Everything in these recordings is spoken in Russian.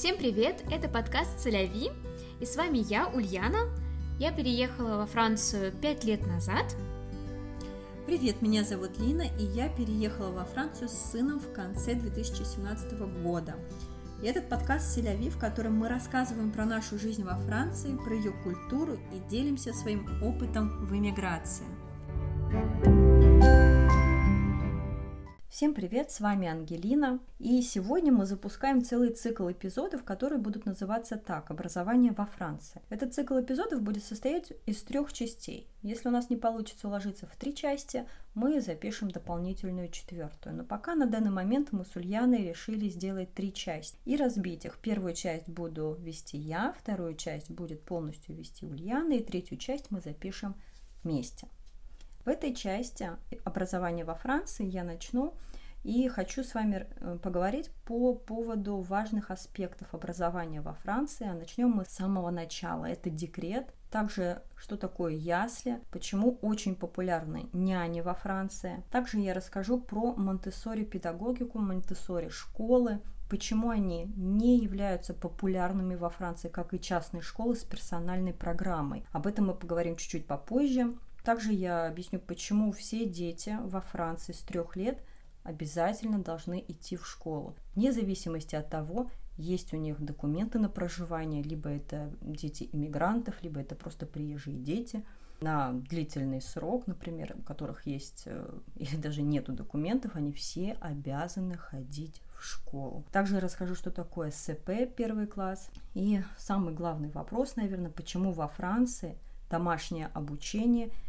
Всем привет! Это подкаст «Целяви», и с вами я, Ульяна. Я переехала во Францию пять лет назад. Привет, меня зовут Лина, и я переехала во Францию с сыном в конце 2017 года. И этот подкаст «Селяви», в котором мы рассказываем про нашу жизнь во Франции, про ее культуру и делимся своим опытом в эмиграции. Всем привет, с вами Ангелина, и сегодня мы запускаем целый цикл эпизодов, которые будут называться так «Образование во Франции». Этот цикл эпизодов будет состоять из трех частей. Если у нас не получится уложиться в три части, мы запишем дополнительную четвертую. Но пока на данный момент мы с Ульяной решили сделать три части и разбить их. Первую часть буду вести я, вторую часть будет полностью вести Ульяна, и третью часть мы запишем вместе. Этой части образования во Франции я начну и хочу с вами э, поговорить по поводу важных аспектов образования во Франции. А начнем мы с самого начала. Это декрет, также, что такое ясли, почему очень популярны няни во Франции. Также я расскажу про Монтессори педагогику, Монтессори школы, почему они не являются популярными во Франции, как и частные школы с персональной программой. Об этом мы поговорим чуть-чуть попозже. Также я объясню, почему все дети во Франции с трех лет обязательно должны идти в школу, вне зависимости от того, есть у них документы на проживание, либо это дети иммигрантов, либо это просто приезжие дети на длительный срок, например, у которых есть э, или даже нету документов, они все обязаны ходить в школу. Также расскажу, что такое СП первый класс. И самый главный вопрос, наверное, почему во Франции домашнее обучение –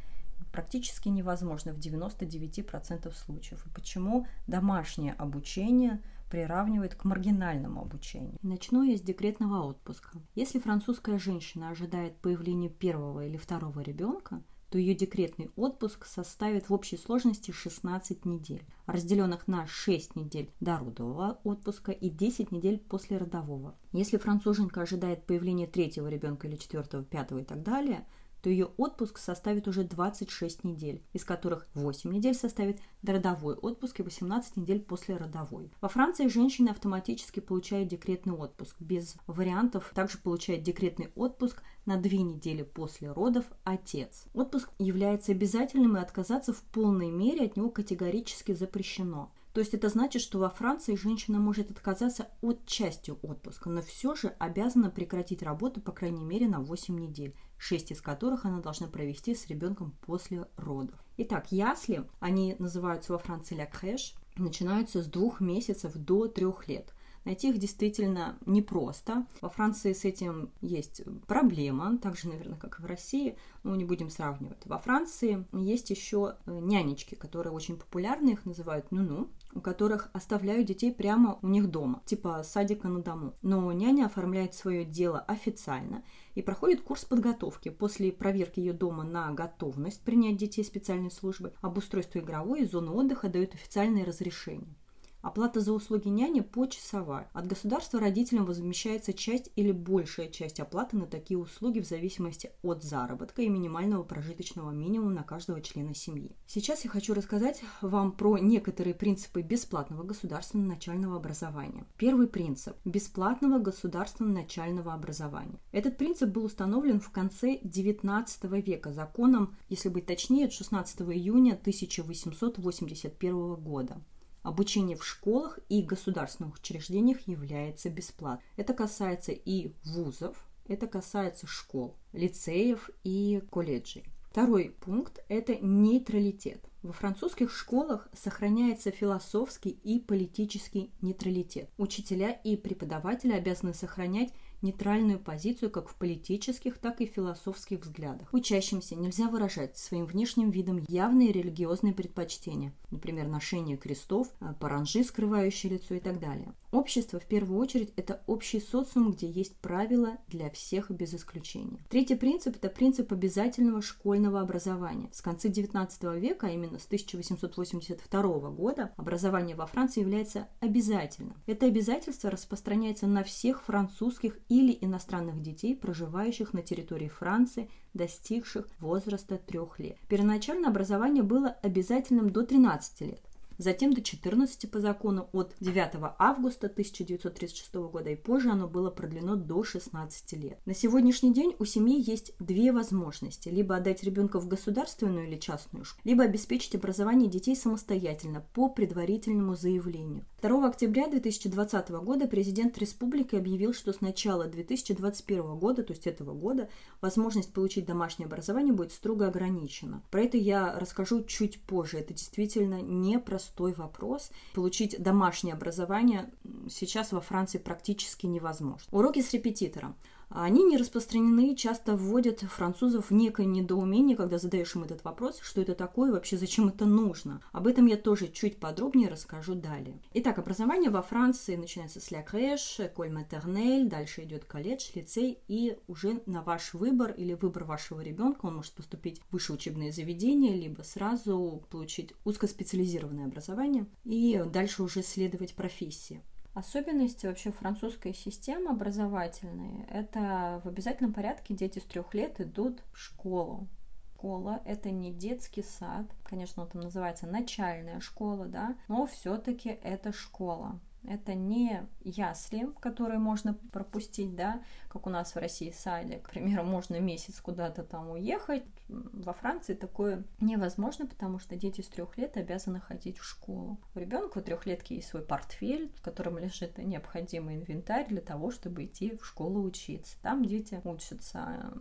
практически невозможно в 99% случаев. И почему домашнее обучение приравнивает к маргинальному обучению. Начну я с декретного отпуска. Если французская женщина ожидает появления первого или второго ребенка, то ее декретный отпуск составит в общей сложности 16 недель, разделенных на 6 недель до родового отпуска и 10 недель после родового. Если француженка ожидает появления третьего ребенка или четвертого, пятого и так далее – то ее отпуск составит уже 26 недель, из которых 8 недель составит родовой отпуск и 18 недель после родовой. Во Франции женщина автоматически получает декретный отпуск. Без вариантов также получает декретный отпуск на 2 недели после родов отец. Отпуск является обязательным и отказаться в полной мере от него категорически запрещено. То есть это значит, что во Франции женщина может отказаться от части отпуска, но все же обязана прекратить работу по крайней мере на 8 недель, 6 из которых она должна провести с ребенком после родов. Итак, ясли, они называются во Франции «la crèche», начинаются с двух месяцев до трех лет – Найти их действительно непросто. Во Франции с этим есть проблема, так же, наверное, как и в России, но не будем сравнивать. Во Франции есть еще э, нянечки, которые очень популярны, их называют ну-ну, у которых оставляют детей прямо у них дома, типа садика на дому. Но няня оформляет свое дело официально и проходит курс подготовки. После проверки ее дома на готовность принять детей специальной службы, обустройство игровой и зоны отдыха дают официальное разрешение. Оплата за услуги няни почасовая. От государства родителям возмещается часть или большая часть оплаты на такие услуги в зависимости от заработка и минимального прожиточного минимума на каждого члена семьи. Сейчас я хочу рассказать вам про некоторые принципы бесплатного государственного начального образования. Первый принцип – бесплатного государственного начального образования. Этот принцип был установлен в конце XIX века законом, если быть точнее, от 16 июня 1881 года. Обучение в школах и государственных учреждениях является бесплатным. Это касается и вузов, это касается школ, лицеев и колледжей. Второй пункт – это нейтралитет. Во французских школах сохраняется философский и политический нейтралитет. Учителя и преподаватели обязаны сохранять нейтральную позицию как в политических, так и философских взглядах. Учащимся нельзя выражать своим внешним видом явные религиозные предпочтения, например, ношение крестов, а, паранжи, скрывающие лицо и так далее. Общество, в первую очередь, это общий социум, где есть правила для всех без исключения. Третий принцип – это принцип обязательного школьного образования. С конца XIX века, а именно с 1882 года, образование во Франции является обязательным. Это обязательство распространяется на всех французских или иностранных детей, проживающих на территории Франции, достигших возраста трех лет. Первоначально образование было обязательным до 13 лет. Затем до 14 по закону от 9 августа 1936 года, и позже оно было продлено до 16 лет. На сегодняшний день у семьи есть две возможности. Либо отдать ребенка в государственную или частную школу, либо обеспечить образование детей самостоятельно по предварительному заявлению. 2 октября 2020 года президент республики объявил, что с начала 2021 года, то есть этого года, возможность получить домашнее образование будет строго ограничена. Про это я расскажу чуть позже. Это действительно непростой вопрос. Получить домашнее образование сейчас во Франции практически невозможно. Уроки с репетитором. Они не распространены, часто вводят французов в некое недоумение, когда задаешь им этот вопрос, что это такое, вообще зачем это нужно. Об этом я тоже чуть подробнее расскажу далее. Итак, образование во Франции начинается с ля крèche, коль матернель, дальше идет колледж, лицей, и уже на ваш выбор или выбор вашего ребенка он может поступить в высшее учебное заведение, либо сразу получить узкоспециализированное образование и дальше уже следовать профессии. Особенности вообще французской системы образовательной – это в обязательном порядке дети с трех лет идут в школу. Школа – это не детский сад, конечно, он там называется начальная школа, да, но все-таки это школа. Это не ясли, которые можно пропустить, да, как у нас в России садик. К примеру, можно месяц куда-то там уехать. Во Франции такое невозможно, потому что дети с трех лет обязаны ходить в школу. У ребенка трехлетки есть свой портфель, в котором лежит необходимый инвентарь для того, чтобы идти в школу учиться. Там дети учатся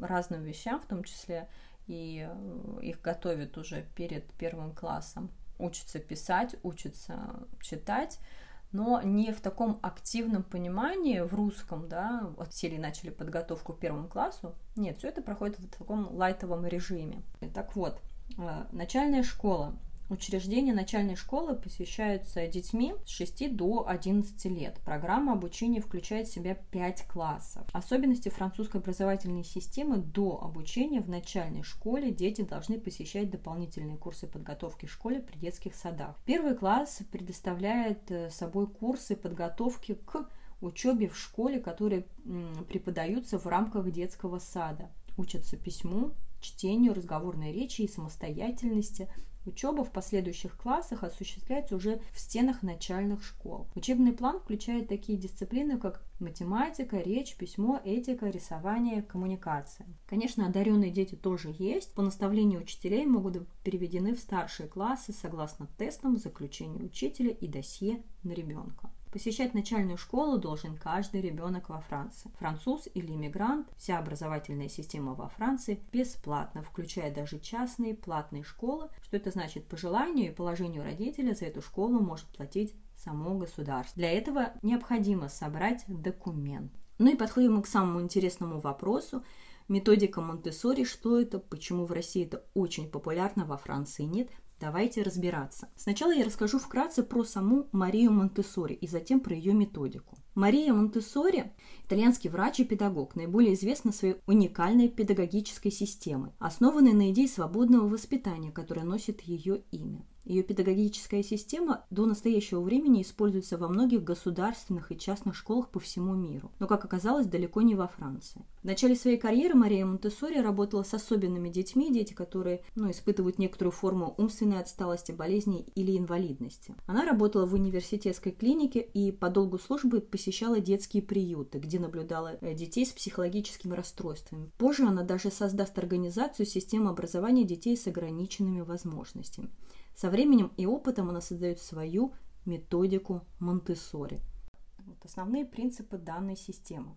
разным вещам, в том числе и э, их готовят уже перед первым классом. Учатся писать, учатся читать, но не в таком активном понимании в русском, да, вот сели начали подготовку к первому классу. Нет, все это проходит в таком лайтовом режиме. Так вот, э, начальная школа. Учреждения начальной школы посещаются детьми с 6 до 11 лет. Программа обучения включает в себя 5 классов. Особенности французской образовательной системы до обучения в начальной школе дети должны посещать дополнительные курсы подготовки в школе при детских садах. Первый класс предоставляет э, собой курсы подготовки к учебе в школе, которые преподаются в рамках детского сада. Учатся письму, чтению, разговорной речи и самостоятельности, Учеба в последующих классах осуществляется уже в стенах начальных школ. Учебный план включает такие дисциплины, как математика, речь, письмо, этика, рисование, коммуникация. Конечно, одаренные дети тоже есть. По наставлению учителей могут быть переведены в старшие классы согласно тестам, заключению учителя и досье на ребенка. Посещать начальную школу должен каждый ребенок во Франции. Француз или иммигрант, вся образовательная система во Франции бесплатна, включая даже частные платные школы. Что это значит? По желанию и положению родителя за эту школу может платить само государство. Для этого необходимо собрать документ. Ну и подходим мы к самому интересному вопросу. Методика Монтессори, что это, почему в России это очень популярно, во Франции нет – Давайте разбираться. Сначала я расскажу вкратце про саму Марию Монтессори и затем про ее методику. Мария Монтессори – итальянский врач и педагог, наиболее известна своей уникальной педагогической системой, основанной на идее свободного воспитания, которая носит ее имя. Ее педагогическая система до настоящего времени используется во многих государственных и частных школах по всему миру, но, как оказалось, далеко не во Франции. В начале своей карьеры Мария Монтессори работала с особенными детьми, дети, которые ну, испытывают некоторую форму умственной отсталости, болезни или инвалидности. Она работала в университетской клинике и по долгу службы посещала детские приюты, где наблюдала э, детей с психологическими расстройствами. Позже она даже создаст организацию системы образования детей с ограниченными возможностями. Со временем и опытом она создает свою методику Монтессори. Вот основные принципы данной системы.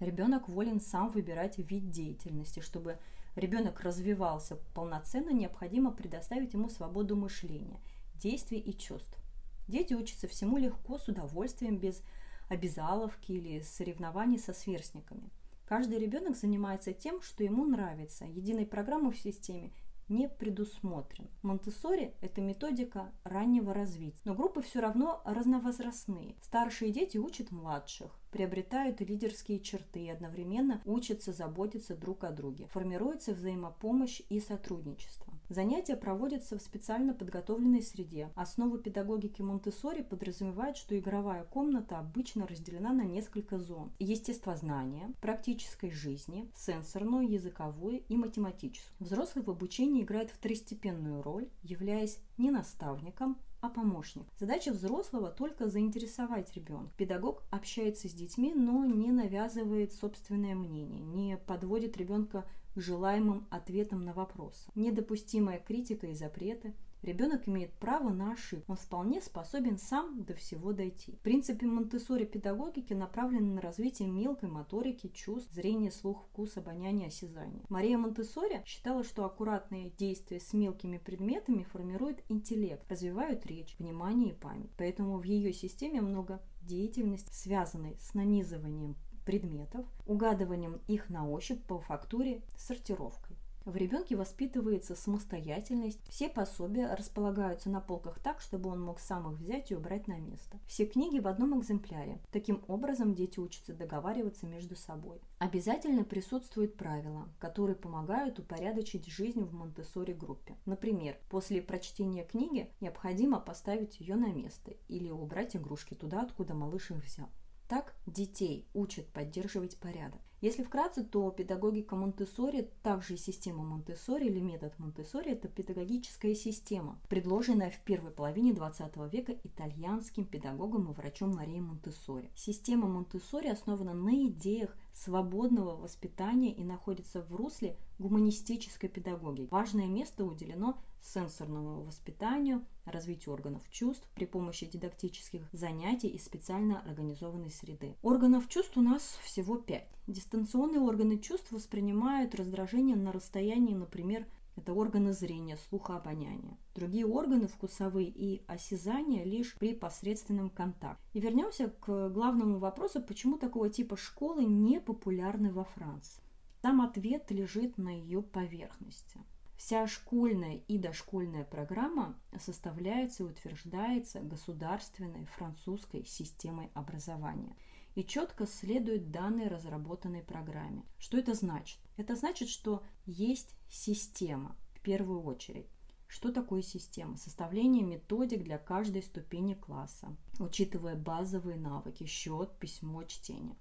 Ребенок волен сам выбирать вид деятельности. Чтобы ребенок развивался полноценно, необходимо предоставить ему свободу мышления, действий и чувств. Дети учатся всему легко, с удовольствием, без обязаловки или соревнований со сверстниками. Каждый ребенок занимается тем, что ему нравится. Единой программы в системе не предусмотрен. Монтессори – это методика раннего развития, но группы все равно разновозрастные. Старшие дети учат младших, приобретают лидерские черты и одновременно учатся заботиться друг о друге. Формируется взаимопомощь и сотрудничество. Занятия проводятся в специально подготовленной среде. Основы педагогики Монтессори подразумевают, что игровая комната обычно разделена на несколько зон. Естествознание, практической жизни, сенсорную, языковую и математическую. Взрослый в обучении играет второстепенную роль, являясь не наставником, а помощник. Задача взрослого только заинтересовать ребенка. Педагог общается с детьми, но не навязывает собственное мнение, не подводит ребенка к желаемым ответам на вопросы. Недопустимая критика и запреты – Ребенок имеет право на ошибку. Он вполне способен сам до всего дойти. В принципе Монтессори педагогики направлены на развитие мелкой моторики, чувств, зрения, слух, вкус, обоняния, осязания. Мария Монтессори считала, что аккуратные действия с мелкими предметами формируют интеллект, развивают речь, внимание и память. Поэтому в ее системе много деятельности, связанной с нанизыванием предметов, угадыванием их на ощупь по фактуре, сортировкой. В ребенке воспитывается самостоятельность. Все пособия располагаются на полках так, чтобы он мог сам их взять и убрать на место. Все книги в одном экземпляре. Таким образом дети учатся договариваться между собой. Обязательно присутствуют правила, которые помогают упорядочить жизнь в Монтессори группе. Например, после прочтения книги необходимо поставить ее на место или убрать игрушки туда, откуда малыш их взял. Так детей учат поддерживать порядок. Если вкратце, то педагогика Монтессори, также и система Монтессори или метод Монтессори – это педагогическая система, предложенная в первой половине XX века итальянским педагогом и врачом Марией Монтессори. Система Монтессори основана на идеях свободного воспитания и находится в русле гуманистической педагогики. Важное место уделено сенсорному воспитанию, развитию органов чувств при помощи дидактических занятий и специально организованной среды. Органов чувств у нас всего пять. Дистанционные органы чувств воспринимают раздражение на расстоянии, например, это органы зрения, слуха, обоняния. Другие органы, вкусовые и осязания, лишь при посредственном контакте. И вернемся к главному вопросу, почему такого типа школы не популярны во Франции. Там ответ лежит на ее поверхности. Вся школьная и дошкольная программа составляется и утверждается государственной французской системой образования – и четко следует данной разработанной программе. Что это значит? Это значит, что есть система в первую очередь. Что такое система? Составление методик для каждой ступени класса, учитывая базовые навыки – счет, письмо, чтение.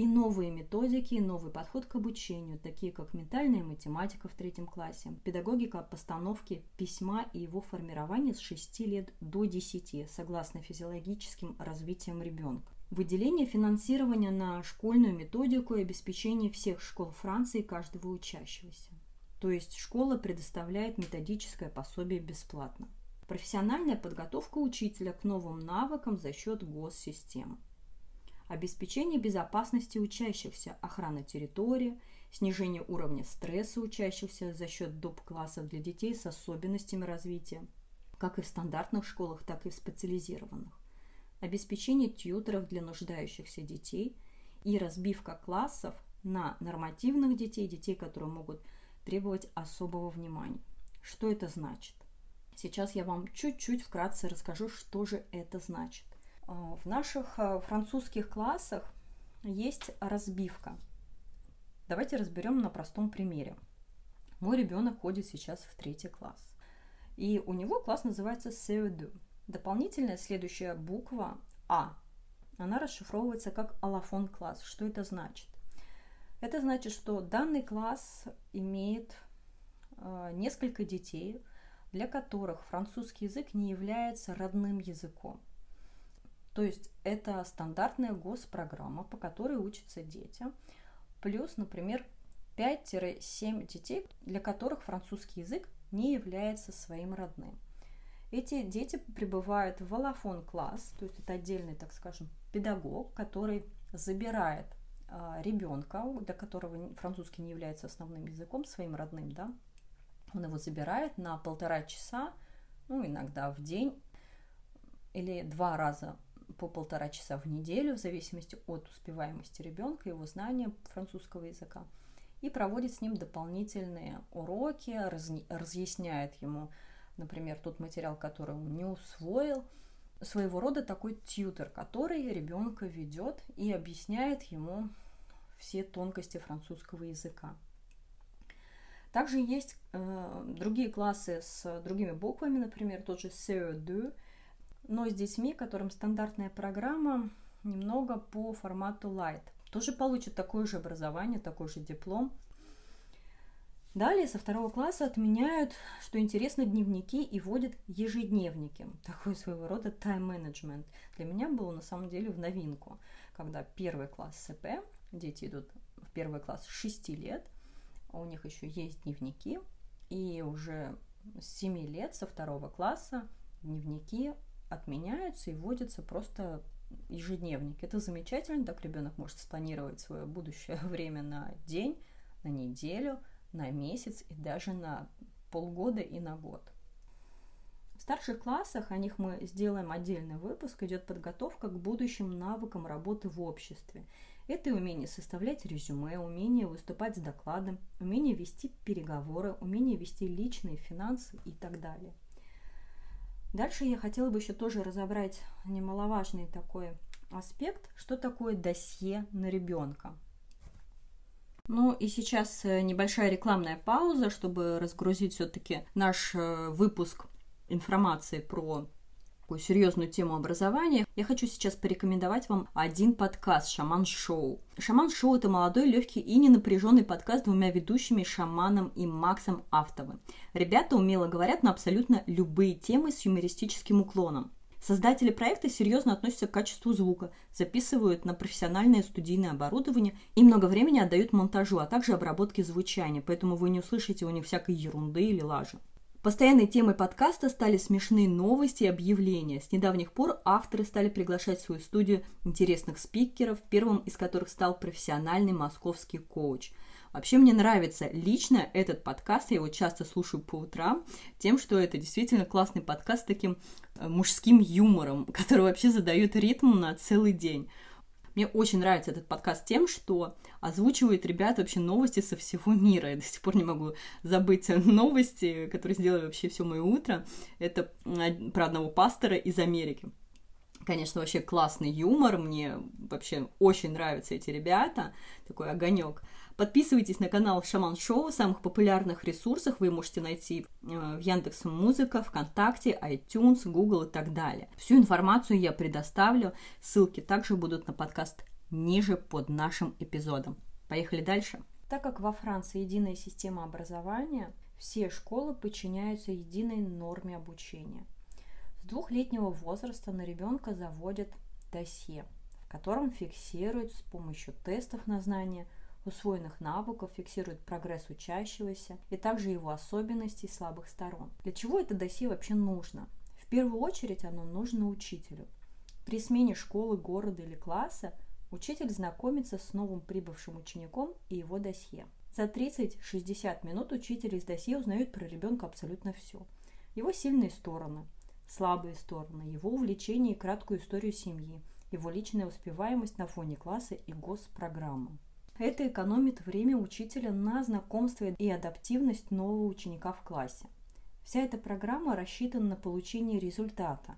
И новые методики, и новый подход к обучению, такие как ментальная математика в третьем классе, педагогика постановки письма и его формирования с 6 лет до 10, согласно физиологическим развитиям ребенка. Выделение финансирования на школьную методику и обеспечение всех школ Франции каждого учащегося. То есть школа предоставляет методическое пособие бесплатно. Профессиональная подготовка учителя к новым навыкам за счет госсистемы. Обеспечение безопасности учащихся, охрана территории, снижение уровня стресса учащихся за счет доп. классов для детей с особенностями развития, как и в стандартных школах, так и в специализированных обеспечение тьютеров для нуждающихся детей и разбивка классов на нормативных детей, детей, которые могут требовать особого внимания. Что это значит? Сейчас я вам чуть-чуть вкратце расскажу, что же это значит. А, в наших а, французских классах есть разбивка. Давайте разберем на простом примере. Мой ребенок ходит сейчас в третий класс. И у него класс называется CE2. Дополнительная следующая буква А. Она расшифровывается как аллофон класс. Что это значит? Это значит, что данный класс имеет э, несколько детей, для которых французский язык не является родным языком. То есть это стандартная госпрограмма, по которой учатся дети, плюс, например, 5-7 детей, для которых французский язык не является своим родным. Эти дети прибывают в аллофон класс, то есть это отдельный, так скажем, педагог, который забирает а, ребенка, для которого французский не является основным языком, своим родным, да, он его забирает на полтора часа, ну, иногда в день, или два раза по полтора часа в неделю, в зависимости от успеваемости ребенка, его знания французского языка, и проводит с ним дополнительные уроки, разъясняет ему например, тот материал, который он не усвоил, своего рода такой тьютер, который ребенка ведет и объясняет ему все тонкости французского языка. Также есть э, другие классы с другими буквами, например, тот же CE2, но с детьми, которым стандартная программа немного по формату Light. Тоже получат такое же образование, такой же диплом. Далее со второго класса отменяют, что интересно, дневники и вводят ежедневники. Такой своего рода тайм-менеджмент. Для меня было на самом деле в новинку, когда первый класс СП, дети идут в первый класс с 6 лет, а у них еще есть дневники, и уже с 7 лет, со второго класса, дневники отменяются и вводятся просто ежедневник. Это замечательно, так ребенок может спланировать свое будущее время на день, на неделю, на месяц и даже на полгода и на год. В старших классах, о них мы сделаем отдельный выпуск, идет подготовка к будущим навыкам работы в обществе. Это умение составлять резюме, умение выступать с докладом, умение вести переговоры, умение вести личные финансы и так далее. Дальше я хотела бы еще тоже разобрать немаловажный такой аспект, что такое досье на ребенка. Ну и сейчас э, небольшая рекламная пауза, чтобы разгрузить все-таки наш э, выпуск информации про такую серьезную тему образования, я хочу сейчас порекомендовать вам один подкаст «Шаман Шоу». «Шаман Шоу» — это молодой, легкий и ненапряженный подкаст с двумя ведущими Шаманом и Максом Автовым. Ребята умело говорят на абсолютно любые темы с юмористическим уклоном. Создатели проекта серьезно относятся к качеству звука, записывают на профессиональное студийное оборудование и много времени отдают монтажу, а также обработке звучания, поэтому вы не услышите у них всякой ерунды или лажи. Постоянной темой подкаста стали смешные новости и объявления. С недавних пор авторы стали приглашать в свою студию интересных спикеров, первым из которых стал профессиональный московский коуч. Вообще мне нравится лично этот подкаст, я его часто слушаю по утрам, тем, что это действительно классный подкаст с таким э, мужским юмором, который вообще задает ритм на целый день. Мне очень нравится этот подкаст тем, что озвучивают ребята вообще новости со всего мира. Я до сих пор не могу забыть новости, которые сделали вообще все мое утро. Это про одного пастора из Америки. Конечно, вообще классный юмор, мне вообще очень нравятся эти ребята, такой огонек. Подписывайтесь на канал Шаман Шоу. В самых популярных ресурсах вы можете найти э, в Яндекс Музыка, ВКонтакте, iTunes, Google и так далее. Всю информацию я предоставлю. Ссылки также будут на подкаст ниже под нашим эпизодом. Поехали дальше. Так как во Франции единая система образования, все школы подчиняются единой норме обучения. С двухлетнего возраста на ребенка заводят досье, в котором фиксируют с помощью тестов на знания – усвоенных навыков, фиксирует прогресс учащегося и также его особенности и слабых сторон. Для чего это досье вообще нужно? В первую очередь оно нужно учителю. При смене школы, города или класса учитель знакомится с новым прибывшим учеником и его досье. За 30-60 минут учитель из досье узнает про ребенка абсолютно все. Его сильные стороны, слабые стороны, его увлечения и краткую историю семьи, его личная успеваемость на фоне класса и госпрограммы. Это экономит время учителя на знакомство и адаптивность нового ученика в классе. Вся эта программа рассчитана на получение результата.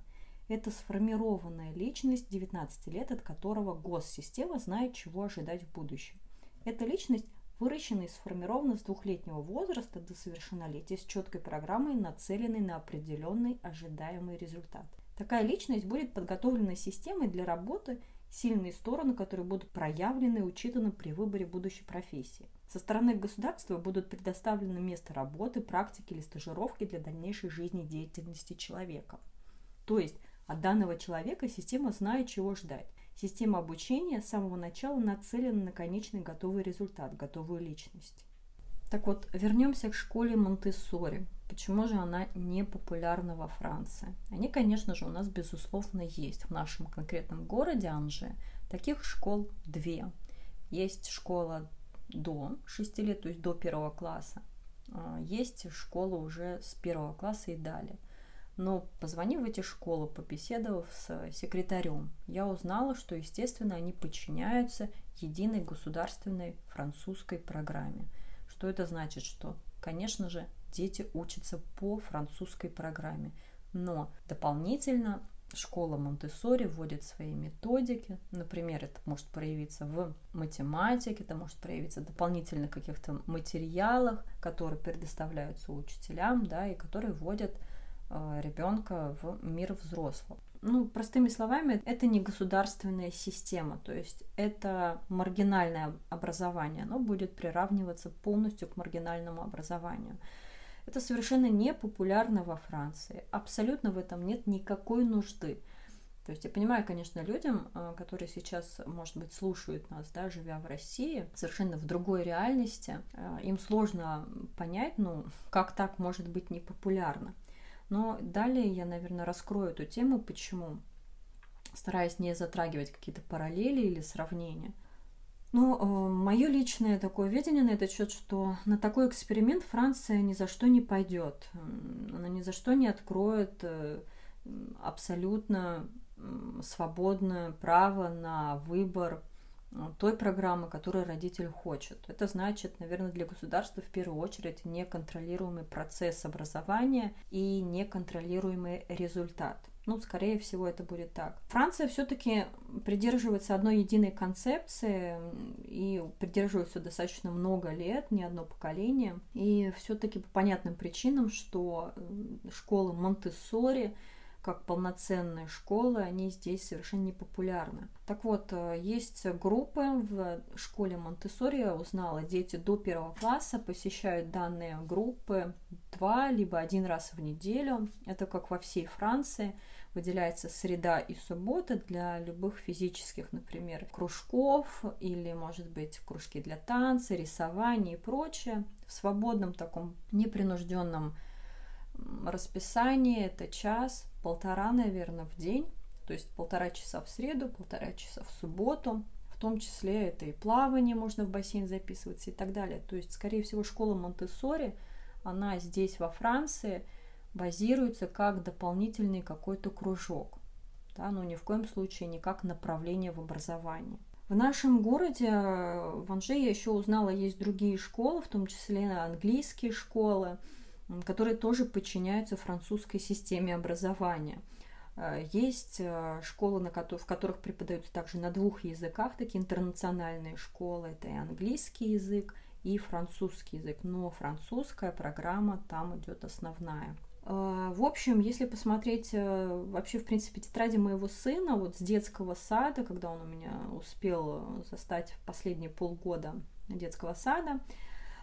Это сформированная личность 19 лет, от которого госсистема знает, чего ожидать в будущем. Эта личность выращена и сформирована с двухлетнего возраста до совершеннолетия с четкой программой, нацеленной на определенный ожидаемый результат. Такая личность будет подготовлена системой для работы сильные стороны, которые будут проявлены и учитаны при выборе будущей профессии. Со стороны государства будут предоставлены место работы, практики или стажировки для дальнейшей жизнедеятельности человека. То есть от данного человека система знает, чего ждать. Система обучения с самого начала нацелена на конечный готовый результат, готовую личность. Так вот, вернемся к школе Монтессори. Почему же она не популярна во Франции? Они, конечно же, у нас, безусловно, есть. В нашем конкретном городе Анже таких школ две. Есть школа до 6 лет, то есть до первого класса. А, есть школа уже с первого класса и далее. Но позвонив в эти школы, побеседовав с секретарем, я узнала, что, естественно, они подчиняются единой государственной французской программе – что это значит? Что, конечно же, дети учатся по французской программе. Но дополнительно школа Монтессори вводит свои методики. Например, это может проявиться в математике, это может проявиться в дополнительных каких-то материалах, которые предоставляются учителям, да, и которые вводят э, ребенка в мир взрослого. Ну, простыми словами, это не государственная система, то есть это маргинальное образование, оно будет приравниваться полностью к маргинальному образованию. Это совершенно не популярно во Франции. Абсолютно в этом нет никакой нужды. То есть я понимаю, конечно, людям, э, которые сейчас, может быть, слушают нас, да, живя в России, совершенно в другой реальности, э, им сложно понять, ну, как так может быть непопулярно. Но далее я, наверное, раскрою эту тему, почему, стараясь не затрагивать какие-то параллели или сравнения. Ну, э, мое личное такое видение на этот счет, что на такой эксперимент Франция ни за что не пойдет. Она ни за что не откроет э, абсолютно свободное право на выбор э, той программы, которую родитель хочет. Это значит, наверное, для государства в первую очередь неконтролируемый процесс образования и неконтролируемый результат. Ну, скорее всего, это будет так. Франция все-таки придерживается одной единой концепции и придерживается достаточно много лет, не одно поколение. И все-таки по понятным причинам, что школы Монтессори как полноценные школы, они здесь совершенно не популярны. Так вот, э, есть группы в школе Монтессори, я узнала, дети до первого класса посещают данные группы два либо один раз в неделю. Это как во всей Франции выделяется среда и суббота для любых физических, например, кружков или, может быть, кружки для танца, рисования и прочее. В свободном таком непринужденном расписании это час, полтора, наверное, в день. То есть полтора часа в среду, полтора часа в субботу. В том числе это и плавание, можно в бассейн записываться и так далее. То есть, скорее всего, школа Монтессори, она здесь во Франции – базируется как дополнительный какой-то кружок, да, но ни в коем случае не как направление в образовании. В нашем городе, в Анже, я еще узнала, есть другие школы, в том числе английские школы, которые тоже подчиняются французской системе образования. Э, есть э, школы, в которых преподаются также на двух языках, такие интернациональные школы, это и английский язык, и французский язык, но французская программа там идет основная. А, в общем, если посмотреть э, вообще, в принципе, тетради моего сына, вот с детского сада, когда он у меня успел застать последние полгода детского сада,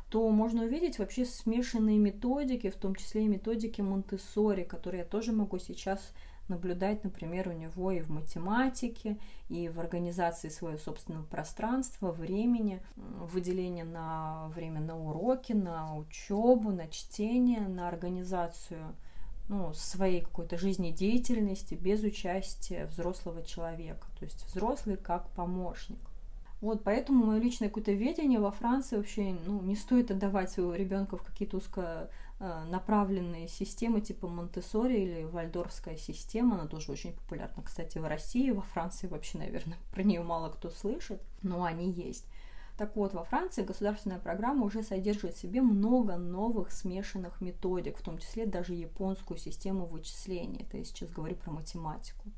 то можно увидеть вообще смешанные методики, в том числе и методики Монтессори, которые я тоже могу сейчас наблюдать, например, у него и в математике, и в организации своего собственного пространства, времени, выделение на время на уроки, на учебу, на чтение, на организацию ну, своей какой-то жизнедеятельности без участия взрослого человека. То есть взрослый как помощник. Вот, поэтому мое личное какое-то видение во Франции вообще ну, не стоит отдавать своего ребенка в какие-то узко направленные системы типа Монтессори или Вальдорфская система, она тоже очень популярна, кстати, в России, во Франции вообще, наверное, про нее мало кто слышит, но они есть. Так вот, во Франции государственная программа уже содержит в себе много новых смешанных методик, в том числе даже японскую систему вычисления. Это я сейчас говорю про математику.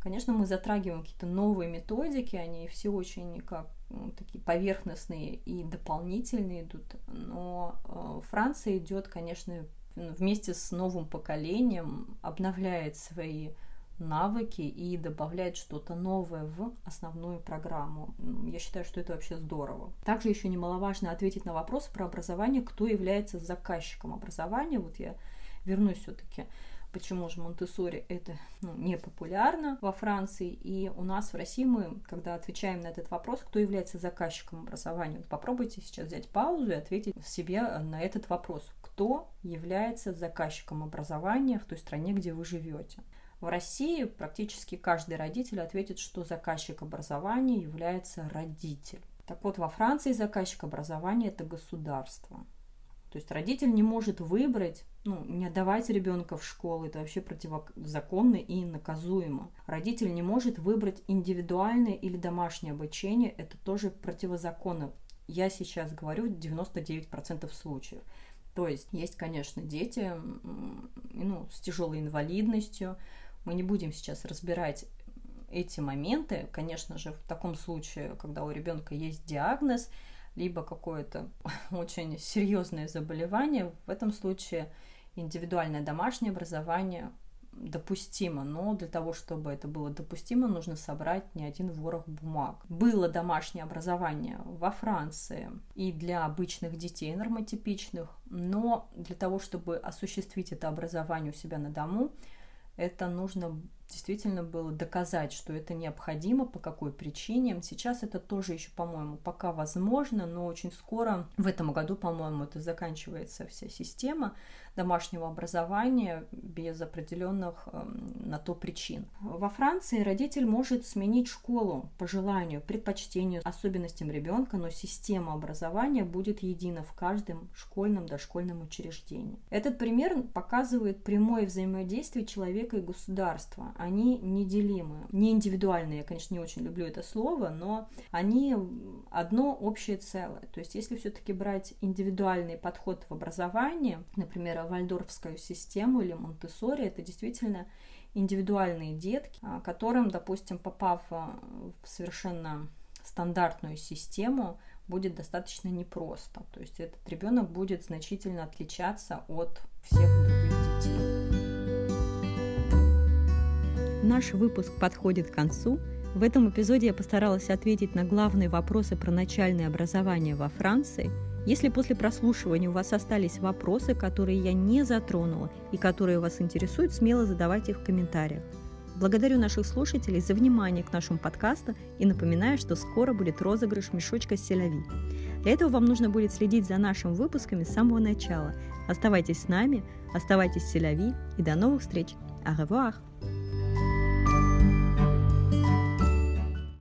Конечно, мы затрагиваем какие-то новые методики, они все очень как ну, такие поверхностные и дополнительные идут, но э, Франция идет, конечно, вместе с новым поколением, обновляет свои навыки и добавляет что-то новое в основную программу. Я считаю, что это вообще здорово. Также еще немаловажно ответить на вопрос про образование, кто является заказчиком образования. Вот я вернусь все-таки почему же Монтессори это ну, не популярно во Франции. И у нас в России мы, когда отвечаем на этот вопрос, кто является заказчиком образования, попробуйте сейчас взять паузу и ответить себе на этот вопрос. Кто является заказчиком образования в той стране, где вы живете? В России практически каждый родитель ответит, что заказчик образования является родитель. Так вот, во Франции заказчик образования – это государство. То есть родитель не может выбрать, ну, не отдавать ребенка в школу, это вообще противозаконно и наказуемо. Родитель не может выбрать индивидуальное или домашнее обучение, это тоже противозаконно. Я сейчас говорю 99% случаев. То есть есть, конечно, дети ну, с тяжелой инвалидностью, Мы не будем сейчас разбирать эти моменты. Конечно же, в таком случае, когда у ребенка есть диагноз, либо какое-то очень серьезное заболевание, в этом случае индивидуальное домашнее образование допустимо, но для того, чтобы это было допустимо, нужно собрать не один ворох бумаг. Было домашнее образование во Франции и для обычных детей нормотипичных, но для того, чтобы осуществить это образование у себя на дому, это нужно действительно было доказать, что это необходимо, по какой причине. Сейчас это тоже еще, по-моему, пока возможно, но очень скоро, в этом году, по-моему, это заканчивается вся система домашнего образования без определенных э, на то причин. Во Франции родитель может сменить школу по желанию, предпочтению, особенностям ребенка, но система образования будет едина в каждом школьном дошкольном учреждении. Этот пример показывает прямое взаимодействие человека и государства. Они неделимы, не индивидуальные, я, конечно, не очень люблю это слово, но они одно общее целое. То есть, если все-таки брать индивидуальный подход в образовании, например, вальдорфскую систему или монтессори, это действительно индивидуальные детки, а, которым, допустим, попав а, в совершенно стандартную систему, будет достаточно непросто. То есть этот ребенок будет значительно отличаться от всех других детей. Наш выпуск подходит к концу. В этом эпизоде я постаралась ответить на главные вопросы про начальное образование во Франции – если после прослушивания у вас остались вопросы, которые я не затронула и которые вас интересуют, смело задавайте их в комментариях. Благодарю наших слушателей за внимание к нашему подкасту и напоминаю, что скоро будет розыгрыш мешочка Селяви. Для этого вам нужно будет следить за нашими выпусками с самого начала. Оставайтесь с нами, оставайтесь Селяви и до новых встреч. Au revoir!